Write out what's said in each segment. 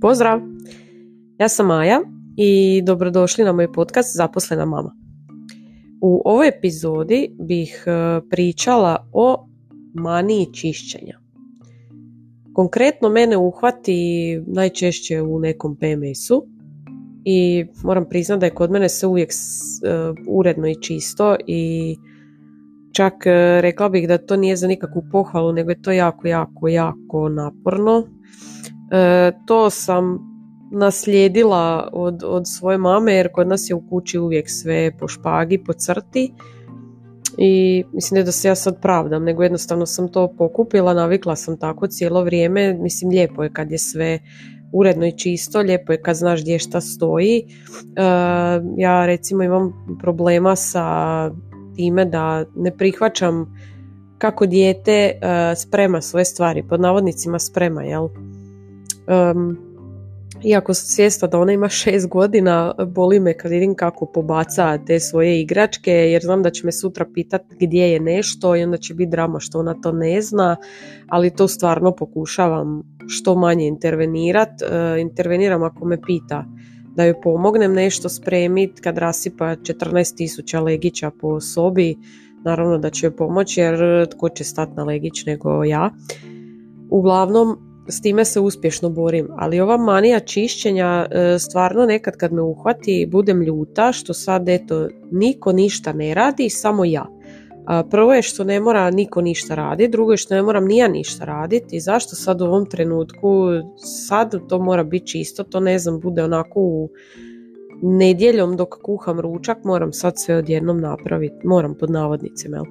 Pozdrav! Ja sam Maja i dobrodošli na moj podcast Zaposlena mama. U ovoj epizodi bih e, pričala o maniji čišćenja. Konkretno mene uhvati najčešće u nekom PMS-u i moram priznati da je kod mene sve uvijek e, uredno i čisto i čak e, rekla bih da to nije za nikakvu pohvalu, nego je to jako, jako, jako naporno. E, to sam naslijedila od, od svoje mame jer kod nas je u kući uvijek sve po špagi, po crti i mislim da se ja sad pravdam, nego jednostavno sam to pokupila, navikla sam tako cijelo vrijeme, mislim lijepo je kad je sve uredno i čisto, lijepo je kad znaš gdje šta stoji. E, ja recimo imam problema sa time da ne prihvaćam kako dijete e, sprema svoje stvari, pod navodnicima sprema, jel? Iako sam svjesna da ona ima šest godina, boli me kad vidim kako pobaca te svoje igračke, jer znam da će me sutra pitat gdje je nešto i onda će biti drama što ona to ne zna, ali to stvarno pokušavam što manje intervenirat. E, interveniram ako me pita da joj pomognem nešto spremit kad rasipa 14.000 legića po sobi, naravno da će joj pomoći jer tko će stati na legić nego ja. Uglavnom, s time se uspješno borim, ali ova manija čišćenja e, stvarno nekad kad me uhvati budem ljuta što sad eto niko ništa ne radi, samo ja. Prvo je što ne mora niko ništa raditi, drugo je što ne moram ni ja ništa raditi i zašto sad u ovom trenutku sad to mora biti čisto, to ne znam, bude onako u nedjeljom dok kuham ručak, moram sad sve odjednom napraviti, moram pod navodnicima.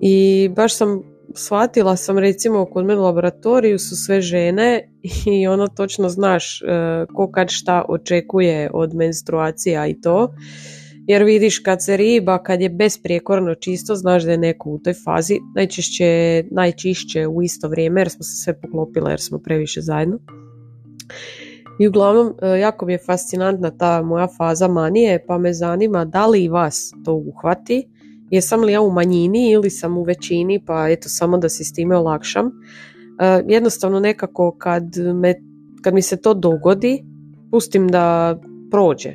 I baš sam shvatila sam recimo kod mene u laboratoriju su sve žene i ono točno znaš e, ko kad šta očekuje od menstruacija i to. Jer vidiš kad se riba, kad je besprijekorno čisto, znaš da je neko u toj fazi. Najčešće, najčišće u isto vrijeme jer smo se sve poklopile jer smo previše zajedno. I uglavnom, e, jako mi je fascinantna ta moja faza manije, pa me zanima da li i vas to uhvati jesam li ja u manjini ili sam u većini pa eto samo da si s time olakšam. E, jednostavno nekako kad, me, kad mi se to dogodi pustim da prođe.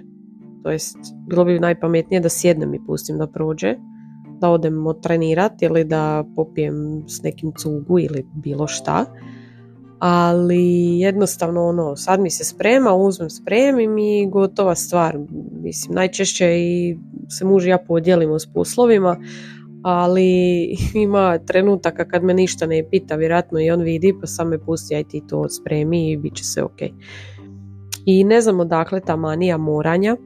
To jest bilo bi najpametnije da sjednem i pustim da prođe da odem trenirati ili da popijem s nekim cugu ili bilo šta ali jednostavno ono, sad mi se sprema, uzmem spremim i gotova stvar. Mislim, najčešće i se muž i ja podijelimo s poslovima, ali ima trenutaka kad me ništa ne pita, vjerojatno i on vidi, pa sam me pusti, aj ti to spremi i bit će sve ok. I ne znam odakle ta manija moranja,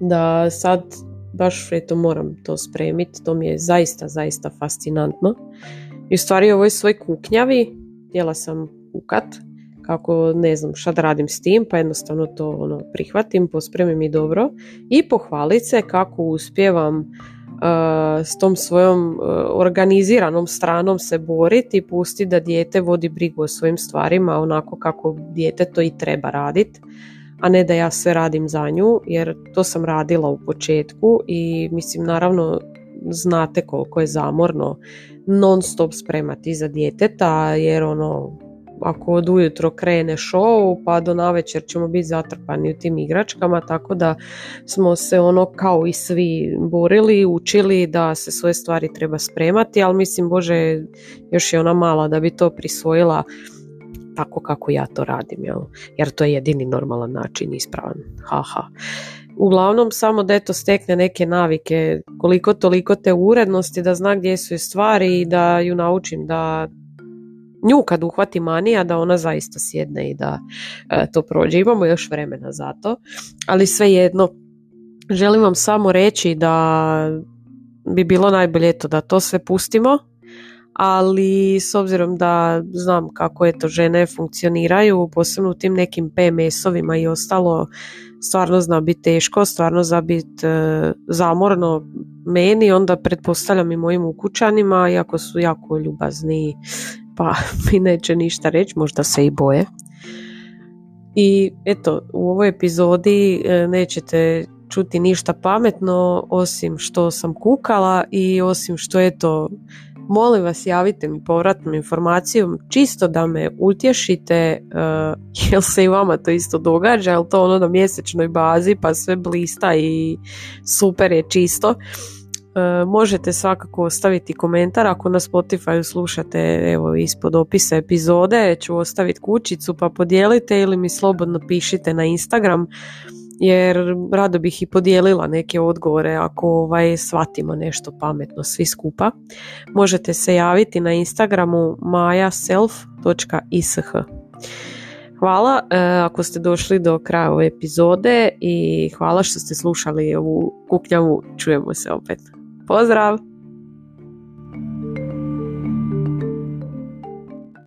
da sad baš eto moram to spremiti, to mi je zaista, zaista fascinantno. I u stvari ovoj svoj kuknjavi htjela sam kukat, kako ne znam šta da radim s tim, pa jednostavno to ono, prihvatim, pospremim i dobro i pohvalit se kako uspijevam uh, s tom svojom uh, organiziranom stranom se boriti i pusti da dijete vodi brigu o svojim stvarima onako kako dijete to i treba raditi a ne da ja sve radim za nju jer to sam radila u početku i mislim naravno znate koliko je zamorno non stop spremati za djeteta jer ono ako od ujutro krene show pa do navečer ćemo biti zatrpani u tim igračkama tako da smo se ono kao i svi borili, učili da se svoje stvari treba spremati ali mislim bože još je ona mala da bi to prisvojila tako kako ja to radim jel? jer to je jedini normalan način ispravan haha uglavnom samo da eto stekne neke navike, koliko toliko te urednosti, da zna gdje su je stvari i da ju naučim da nju kad uhvati manija da ona zaista sjedne i da e, to prođe. Imamo još vremena za to, ali svejedno želim vam samo reći da bi bilo najbolje to da to sve pustimo, ali s obzirom da znam kako eto žene funkcioniraju, posebno u tim nekim PMS-ovima i ostalo, stvarno zna biti teško, stvarno zna biti e, zamorno meni, onda pretpostavljam i mojim ukućanima, iako su jako ljubazni, pa mi neće ništa reći, možda se i boje. I eto, u ovoj epizodi e, nećete čuti ništa pametno, osim što sam kukala i osim što eto, molim vas javite mi povratnom informacijom čisto da me utješite uh, jel se i vama to isto događa, jel to ono na mjesečnoj bazi pa sve blista i super je čisto. Uh, možete svakako ostaviti komentar ako na Spotify slušate evo ispod opisa epizode ću ostaviti kućicu pa podijelite ili mi slobodno pišite na Instagram jer rado bih i podijelila neke odgovore ako ovaj, shvatimo nešto pametno svi skupa. Možete se javiti na Instagramu majaself.ish. Hvala e, ako ste došli do kraja ove epizode i hvala što ste slušali ovu kuknjavu. Čujemo se opet. Pozdrav!